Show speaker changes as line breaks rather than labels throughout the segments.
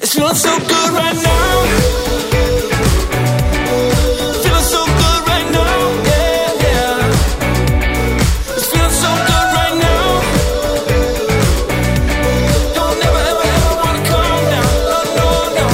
It's feeling so good right now. Feeling so good right now. Yeah, yeah. It's feeling so good right now. Don't ever, ever, ever wanna calm down. No, no.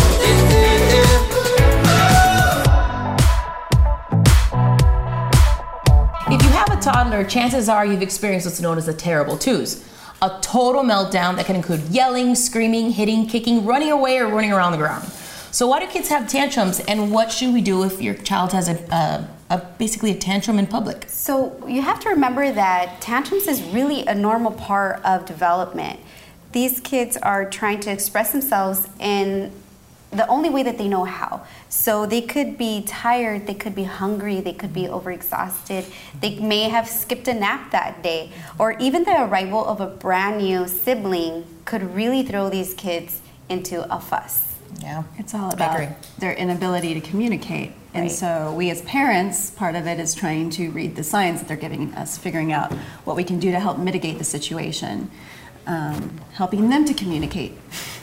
Yeah.
If you have a toddler, chances are you've experienced what's known as a terrible twos. A total meltdown that can include yelling, screaming, hitting, kicking, running away, or running around the ground. So, why do kids have tantrums, and what should we do if your child has a, a, basically a tantrum in public?
So you have to remember that tantrums is really a normal part of development. These kids are trying to express themselves in the only way that they know how. So they could be tired, they could be hungry, they could be overexhausted, they may have skipped a nap that day, or even the arrival of a brand new sibling could really throw these kids into a fuss.
Yeah.
It's all about their inability to communicate. And
Right.
so we as parents, part of it is trying to read the signs that they're giving us, figuring out what we can do to help mitigate the situation, um, helping them to communicate.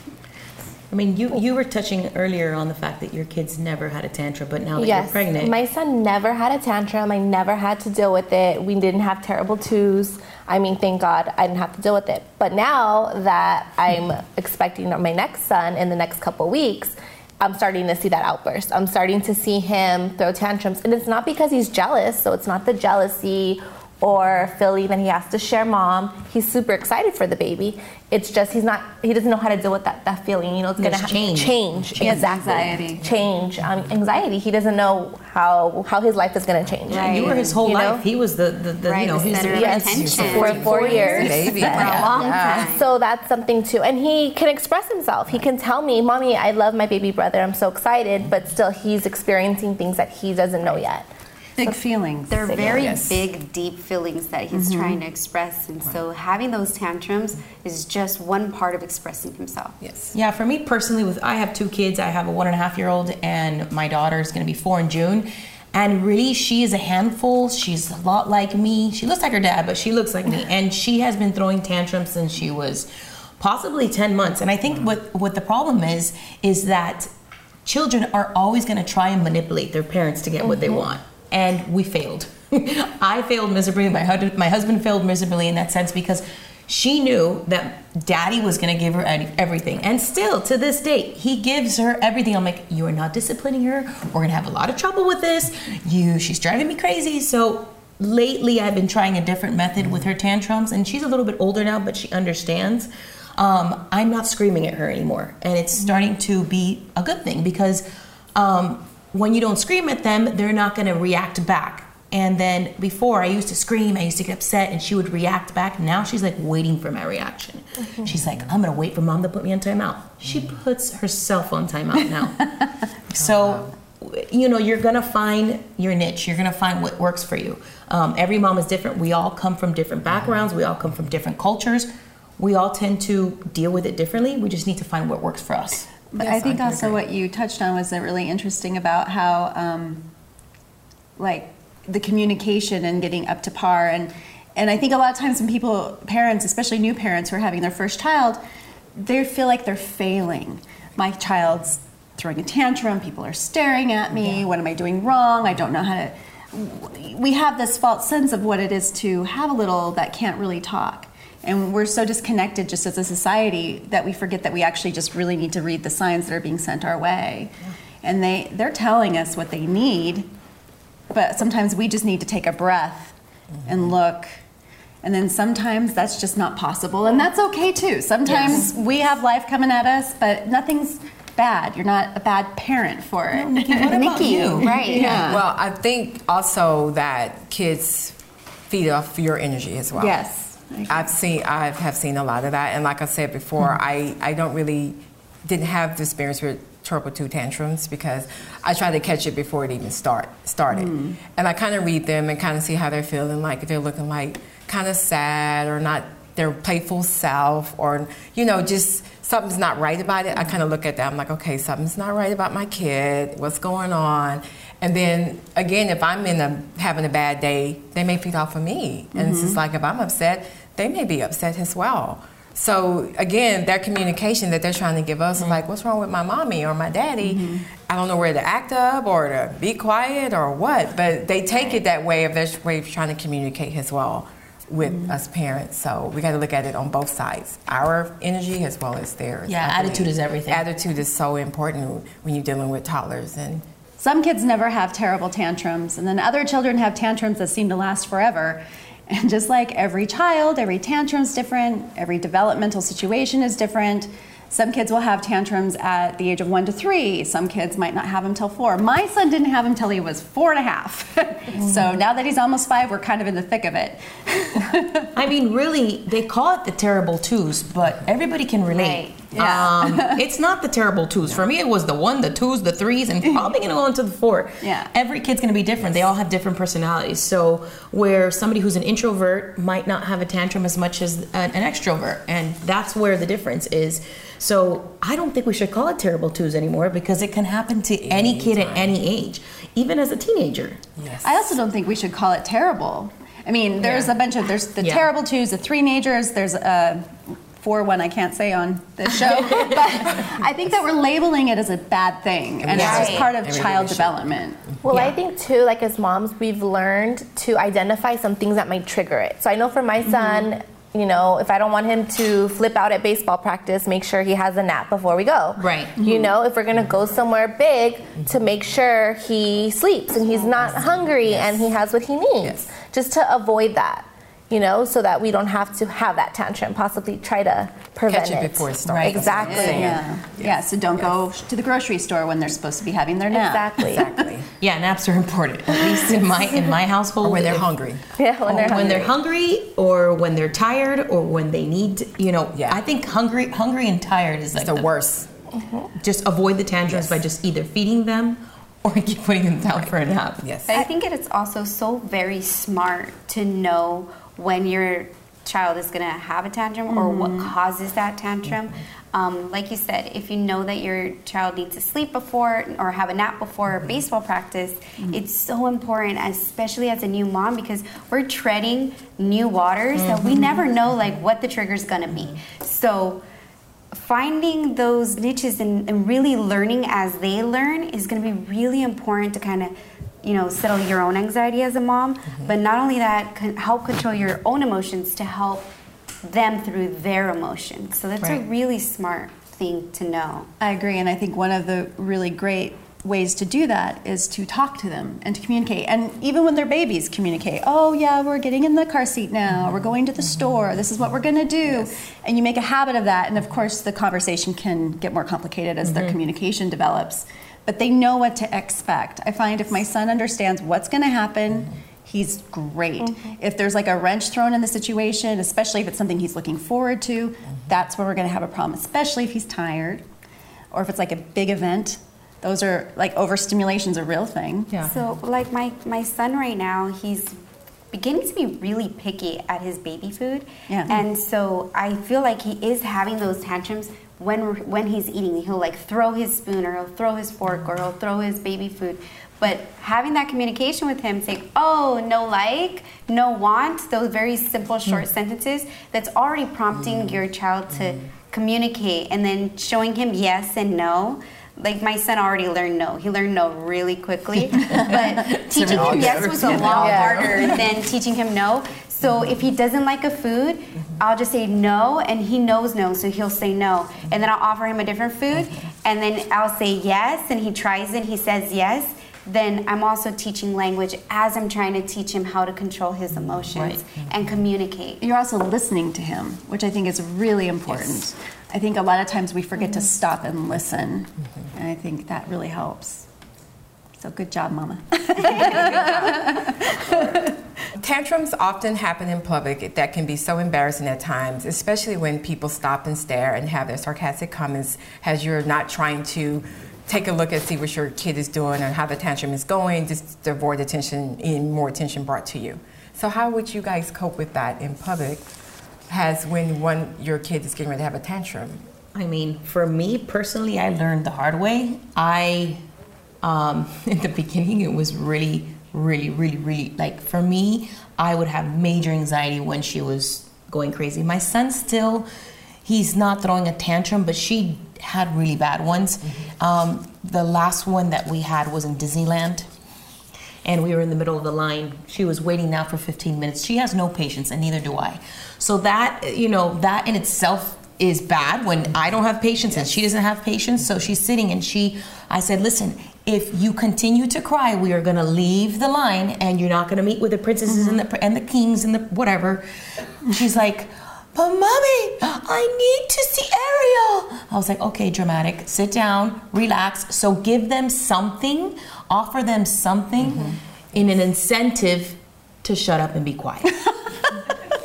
I mean, you, you were touching earlier on the fact that your kids never had a tantrum, but now that you're
Yes,
pregnant,
my son never had a tantrum. I never had to deal with it. We didn't have terrible twos. I mean, thank God I didn't have to deal with it. But now that I'm expecting my next son in the next couple weeks, I'm starting to see that outburst. I'm starting to see him throw tantrums. And it's not because he's jealous, so it's not the jealousy or Philly, that he has to share mom. He's super excited for the baby. It's just he's not he doesn't know how to deal with that, that feeling. You know, it's
There's
gonna ha-
change.
change.
He
exactly.
anxiety.
Change. Um, anxiety. He doesn't know how how his life is gonna change.
Yeah, you were his whole
You know?
life. He was the, the, the
Right,
you know,
the
he was
center of
Yes,
attention.
for four years.
Baby.
For a long
Yeah.
time.
So that's something too. And he can express himself. He can tell me, Mommy, I love my baby brother. I'm so excited. But still, he's experiencing things that he doesn't know yet.
Big feelings.
They're very
Yes.
big, deep feelings that he's mm-hmm. trying to express. And so having those tantrums is just one part of expressing himself.
Yes.
Yeah, for me personally, with I have two kids. I have a one and a half year old, and my daughter is going to be four in June. And really, she is a handful. She's a lot like me. She looks like her dad, but she looks like me. And she has been throwing tantrums since she was possibly 10 months. And I think mm. what, what the problem is, is that children are always going to try and manipulate their parents to get what they mm-hmm. want. And we failed. I failed miserably. My, my husband failed miserably in that sense because she knew that daddy was going to give her everything. And still, to this day, he gives her everything. I'm like, you are not disciplining her. We're going to have a lot of trouble with this. You, she's driving me crazy. So lately, I've been trying a different method with her tantrums. And she's a little bit older now, but she understands. Um, I'm not screaming at her anymore. And it's starting to be a good thing because um, when you don't scream at them, they're not going to react back. And then before, I used to scream, I used to get upset, and she would react back. Now she's like waiting for my reaction. Mm-hmm. She's like, I'm going to wait for mom to put me on timeout. She mm. puts herself on timeout now. so, uh-huh. you know, you're going to find your niche. You're going to find what works for you. Um, every mom is different. We all come from different mm-hmm. backgrounds, we all come from different cultures. We all tend to deal with it differently. We just need to find what works for us.
But I think also what you touched on was that really interesting about how, um, like, the communication and getting up to par. And, and I think a lot of times when people, parents, especially new parents who are having their first child, they feel like they're failing. My child's throwing a tantrum, people are staring at me, what am I doing wrong? I don't know how to. We have this false sense of what it is to have a little that can't really talk. And we're so disconnected just as a society that we forget that we actually just really need to read the signs that are being sent our way. And they, they're telling us what they need, but sometimes we just need to take a breath mm-hmm. and look. And then sometimes that's just not possible, and that's okay too. Sometimes we have life coming at us, but nothing's bad. You're not a bad parent for it.
Nikki, what about you?
right?
Yeah.
Well, I think also that kids feed off your energy as well.
Yes.
I've seen I have seen a lot of that, and like I said before, hmm. I I don't really didn't have the experience with turbo two tantrums because I try to catch it before it even start started, hmm. and I kind of read them and kind of see how they're feeling, like if they're looking like kind of sad or not their playful self, or you know just something's not right about it. I kind of look at that. I'm like, okay, something's not right about my kid. What's going on? And then again, if I'm in a having a bad day, they may feed off of me, and it's just mm-hmm. like if I'm upset, they may be upset as well. So again, that communication that they're trying to give us,
Mm-hmm.
like, what's wrong with my mommy or my daddy? I don't know where to act up or to be quiet or what. But they take it that way of their way of trying to communicate as well with
Mm-hmm.
us parents. So we got to look at it on both sides, our energy as well as theirs.
Yeah, attitude is everything.
Attitude is so important when you're dealing with toddlers and
Some kids never have terrible tantrums, and then other children have tantrums that seem to last forever. And just like every child, every tantrum's different, every developmental situation is different. Some kids will have tantrums at the age of one to three. Some kids might not have them till four. My son didn't have them till he was four and a half. so mm. now that he's almost five, we're kind of in the thick of it.
I mean, really, they call it the terrible twos, but everybody can relate.
Right.
Yeah.
Um, it's not the terrible twos. For me, it was the one, the twos, the threes, and probably gonna go into the four.
Yeah.
Every kid's gonna be different. They all have different personalities. So, where somebody who's an introvert might not have a tantrum as much as an, an extrovert, and that's where the difference is. So, I don't think we should call it terrible twos anymore because it can happen to any kid at any age, even as a teenager.
yes.
I also don't think we should call it terrible. I mean, there's
Yeah.
a bunch of there's the
Yeah.
terrible twos, the three majors. There's a four one I can't say on this show, but I think that we're labeling it as a bad thing, and it's just part of
It really
child
should.
development.
Well, I think too, like as moms, we've learned to identify some things that might trigger it. So I know for my mm-hmm. son, you know, if I don't want him to flip out at baseball practice, make sure he has a nap before we go.
Right.
You mm-hmm. know, if we're gonna go somewhere big, to mm-hmm. make sure he sleeps and he's not hungry and he has what he needs,
Yes.
just to avoid that. You know, so that we don't have to have that tantrum. Possibly try to prevent
Catch it before it starts.
Right.
Exactly.
Yeah, yeah. So don't go to the grocery store when they're supposed to be having their nap.
Exactly.
Exactly.
Yeah, naps are important. At least in my in my household.
or when they're hungry.
Yeah, when they're hungry.
when
hungry.
they're hungry or when they're tired or when they need you know
Yeah.
i think hungry hungry and tired is like
It's the worst. Mm-hmm.
just avoid the tantrums
Yes.
by just either feeding them or keep putting them down for a nap
Yes.
I think it is also so very smart to know when your child is going to have a tantrum or what mm-hmm. causes that tantrum. Um, like you said, if you know that your child needs to sleep before or have a nap before mm-hmm. baseball practice, mm-hmm. it's so important, especially as a new mom, because we're treading new waters that we never know like what the trigger is going to be. So finding those niches and, and really learning as they learn is going to be really important to kind of you know settle your own anxiety as a mom mm-hmm. but not only that can help control your own emotions to help them through their emotions so that's a really smart thing to know
I agree, and I think one of the really great ways to do that is to talk to them and to communicate. And even when they're babies, communicate. Oh, yeah, we're getting in the car seat now. We're mm-hmm. going to the store. This is what we're going to do. And you make a habit of that. And of course, the conversation can get more complicated as their mm-hmm. communication develops. But they know what to expect. I find if my son understands what's going to happen, he's great. Mm-hmm. If there's like a wrench thrown in the situation, especially if it's something he's looking forward to, mm-hmm. that's where we're going to have a problem, especially if he's tired or if it's like a big event. Those are like overstimulation's a real thing.
yeah
So, like my my son right now, he's beginning to be really picky at his baby food,
Yeah.
and so I feel like he is having those tantrums when when he's eating. He'll like throw his spoon, or he'll throw his fork, or he'll throw his baby food. But having that communication with him, saying, "Oh, no like, no want," those very simple short sentences, that's already prompting your child to communicate, and then showing him yes and no like my son already learned no. He learned no really quickly, but teaching him yes was a lot harder than teaching him no. So if he doesn't like a food, I'll just say no, and he knows no, so he'll say no, and then I'll offer him a different food, and then I'll say yes, and he tries it, he says yes. Then I'm also teaching language as I'm trying to teach him how to control his emotions and communicate.
You're also listening to him, which I think is really important. I think a lot of times we forget to mm-hmm. stop and listen, mm-hmm. and I think that really helps. So good job, Mama.
Tantrums often happen in public that can be so embarrassing at times, especially when people stop and stare and have their sarcastic comments as you're not trying to take a look and see what your kid is doing and how the tantrum is going, just to avoid attention and more attention brought to you. So how would you guys cope with that in public as when one your kid is getting ready to have a tantrum?
I mean, for me personally, I learned the hard way. I, um, in the beginning, it was really, really, really, really like for me, I would have major anxiety when she was going crazy. My son still, he's not throwing a tantrum, but she had really bad ones. Um, the last one that we had was in Disneyland and we were in the middle of the line. She was waiting now for 15 minutes. She has no patience, and neither do I. So that you know that in itself is bad when I don't have patience and she doesn't have patience. So she's sitting and she, I said, listen, if you continue to cry, we are gonna leave the line, and you're not gonna meet with the princesses and the mm-hmm. and the kings and the whatever. She's like. But mommy, I need to see Ariel. I was like, okay, dramatic. Sit down, relax. So give them something, offer them something mm-hmm. in an incentive to shut up and be quiet.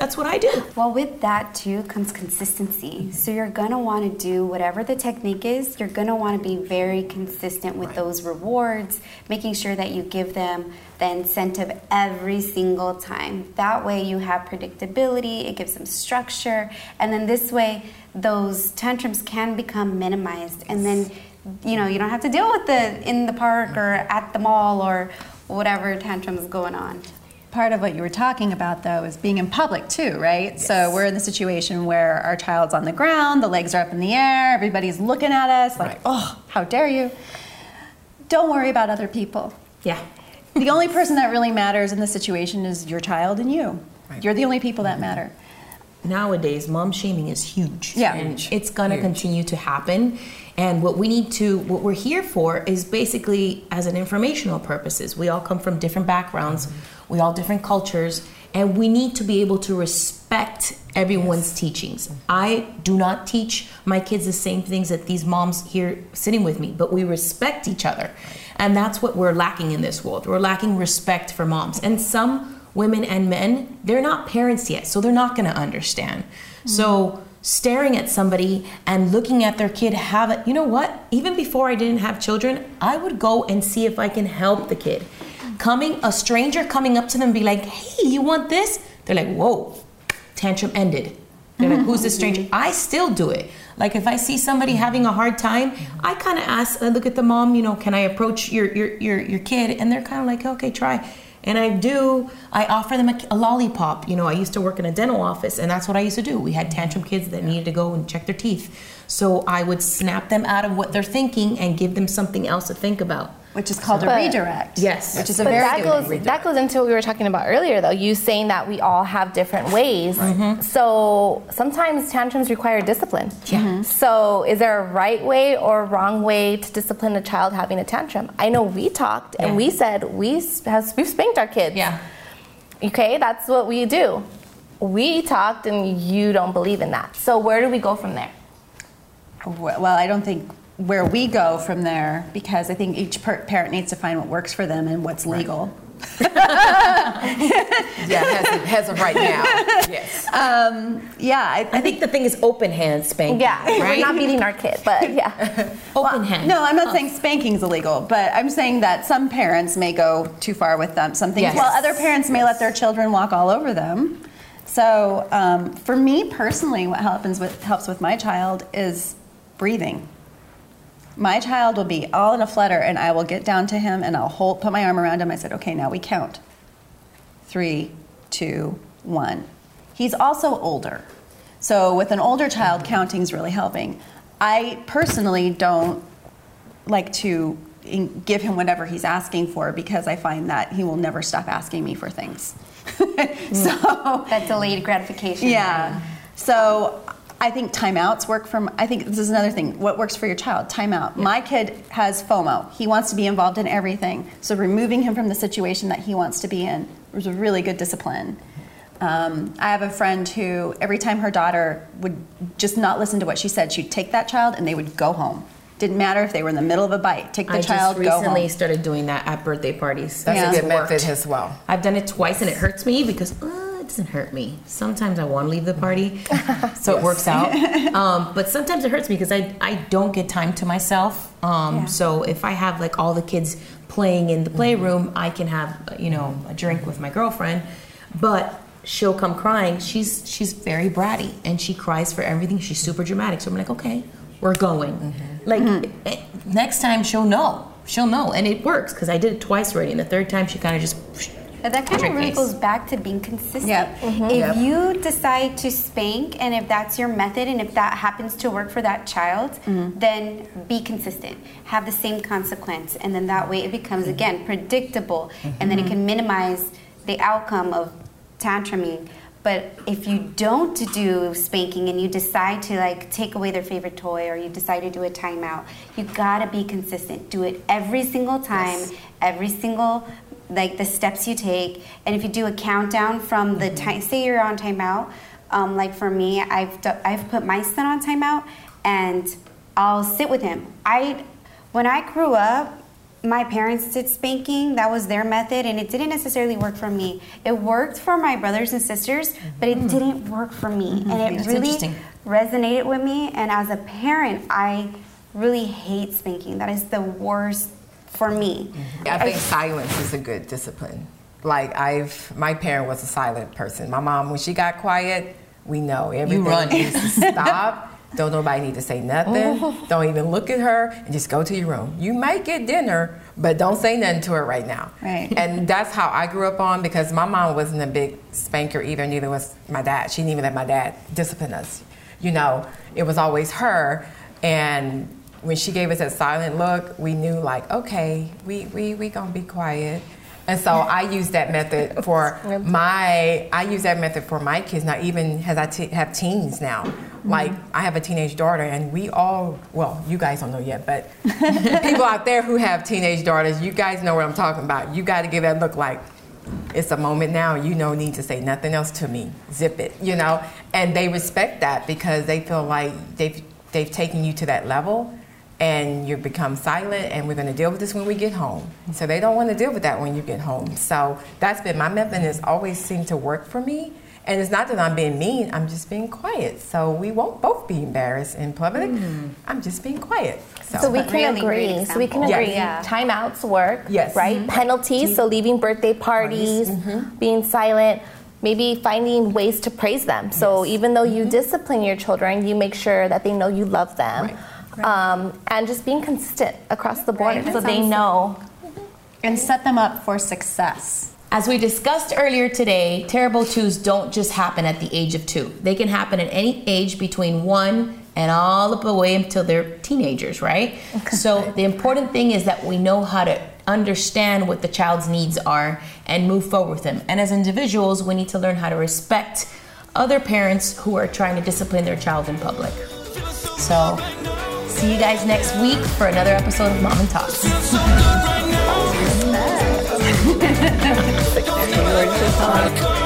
That's what I do.
Well, with that too comes consistency. Mm-hmm. So you're gonna want to do whatever the technique is. You're gonna want to be very consistent with those rewards, making sure that you give them the incentive every single time. That way, you have predictability. It gives them structure, and then this way, those tantrums can become minimized, and then you know you don't have to deal with the in the park or at the mall or whatever tantrums going on.
Part of what you were talking about, though, is being in public too, right? So we're in the situation where our child's on the ground, the legs are up in the air, everybody's looking at us like,
Right.
oh, how dare you? Don't worry about other people.
Yeah.
The only person that really matters in the situation is your child and you.
Right.
You're the only people that mm-hmm. matter.
nowadays mom shaming is huge
Yeah.
and
Huge.
it's going to
Huge.
continue to happen and what we need to what we're here for is basically as an informational purposes we all come from different backgrounds mm-hmm. We all different cultures and we need to be able to respect everyone's teachings. I do not teach my kids the same things that these moms here sitting with me but we respect each other. And that's what we're lacking in this world. We're lacking respect for moms. And some women and men, they're not parents yet, so they're not going to understand. Hmm. So staring at somebody and looking at their kid have it, you know what? Even before I didn't have children, I would go and see if I can help the kid. Coming, a stranger coming up to them and be like, hey, you want this? They're like, whoa, tantrum ended. They're like, who's this mm-hmm. stranger? I still do it. Like if I see somebody having a hard time, I kind of ask, I look at the mom, you know, can I approach your your your, your kid? And they're kind of like, okay, try. And I do. I offer them a, a lollipop. You know, I used to work in a dental office, and that's what I used to do. We had tantrum kids that needed to go and check their teeth, so I would snap them out of what they're thinking and give them something else to think about.
Which is called a redirect.
Yes.
Which is a
But
very
that goes that goes into what we were talking about earlier, though. You saying that we all have different ways. Mm-hmm. So sometimes tantrums require discipline.
Yeah. Mm-hmm.
So is there a right way or wrong way to discipline a child having a tantrum? I know we talked and we said we has we've spanked our kids.
Yeah.
Okay, that's what we do. We talked and you don't believe in that. So where do we go from there?
Well, I don't think where we go from there because I think each per- parent needs to find what works for them and what's legal.
Yeah, has a, has a right now. Yes.
Yeah, I,
I think the thing is open hand spanking.
Yeah,
right?
we're not beating our kid, but yeah.
open hand.
No, I'm not saying spanking's illegal, but I'm saying that some parents may go too far with them. Some things,
Yes.
while other parents may let their children walk all over them. So, um, for me personally, what happens with helps with my child is breathing. My child will be all in a flutter, and I will get down to him and I'll hold, put my arm around him. I said, "Okay, now we count. Three, two, one." He's also older, so with an older child, counting's really helping. I personally don't like to give him whatever he's asking for because I find that he will never stop asking me for things. so,
That delayed gratification.
yeah. So I think timeouts work from I think this is another thing. What works for your child? Timeout. My kid has FOMO. He wants to be involved in everything. So removing him from the situation that he wants to be in was a really good discipline. Um, I have a friend who every time her daughter would just not listen to what she said, she'd take that child and they would go home. Didn't matter if they were in the middle of a bite. Take the
I
child,
just
go
recently
home.
started doing that at birthday parties.
That's
Yeah.
a good method as well.
I've done it twice and it hurts me because uh, it doesn't hurt me. Sometimes I want to leave the party, so it works out. Um, but sometimes it hurts me because I, I don't get time to myself. Um,
Yeah.
So if I have like all the kids playing in the playroom, I can have you know a drink with my girlfriend, but she'll come crying. She's she's very bratty and she cries for everything. She's super dramatic. So I'm like, okay, we're going. Like eh, next time she'll know. She'll know, and it works because I did it twice already. And the third time she kind of just
But that kind of really
face.
goes back to being consistent.
Yep.
If mm-hmm.
Yep.
you decide to spank and if that's your method and if that happens to work for that child, mm-hmm. then be consistent. Have the same consequence. And then that way it becomes, mm-hmm. again, predictable. And then it can minimize the outcome of tantruming. But if you don't do spanking and you decide to like take away their favorite toy or you decide to do a timeout, you gotta be consistent. Do it every single time, every single like the steps you take. And if you do a countdown from the mm-hmm. time, say you're on timeout. Um, like for me, I've do, I've put my son on timeout and I'll sit with him. I when I grew up, my parents did spanking. That was their method, and it didn't necessarily work for me. It worked for my brothers and sisters, mm-hmm. but it didn't work for me. Mm-hmm. And it
That's
really resonated with me. And as a parent, I really hate spanking. That is the worst for me. Mm-hmm.
I think silence is a good discipline. Like I've, my parent was a silent person. My mom, when she got quiet, we know everything
run.
needs to stop. Don't nobody need to say nothing. Oh. Don't even look at her and just go to your room. You might get dinner, but don't say nothing to her right now.
Right.
And that's how I grew up on because my mom wasn't a big spanker either. Neither was my dad. She didn't even let my dad discipline us. You know, it was always her. And when she gave us that silent look, we knew like, okay, we we we gonna be quiet. And so I use that method for my. I use that method for my kids now. Even as I te- have teens now, mm-hmm. like I have a teenage daughter, and we all. Well, you guys don't know yet, but people out there who have teenage daughters, you guys know what I'm talking about. You got to give that look like it's a moment now. You no need to say nothing else to me. Zip it, you know. And they respect that because they feel like they've they've taken you to that level, and you become silent. And we're going to deal with this when we get home. So they don't want to deal with that when you get home. So that's been my method. and It's always seemed to work for me. And it's not that I'm being mean. I'm just being quiet. So we won't both be embarrassed in public. Mm-hmm. I'm just being quiet. So,
So we can
really
agree. So we can
example.
agree.
Yes.
Timeouts work.
Yes.
Right. Mm-hmm. Penalties. So leaving birthday parties, mm-hmm. being silent. Maybe finding ways to praise them. So even though you discipline your children, you make sure that they know you love them, um, and just being consistent across the board,
Right,
so they know.
and set them up for success.
As we discussed earlier today, terrible twos don't just happen at the age of two. They can happen at any age between one and all the way until they're teenagers, right? So the important thing is that we know how to understand what the child's needs are and move forward with them. And as individuals, we need to learn how to respect other parents who are trying to discipline their child in public. So, see you guys next week for another episode of Mom and Talks.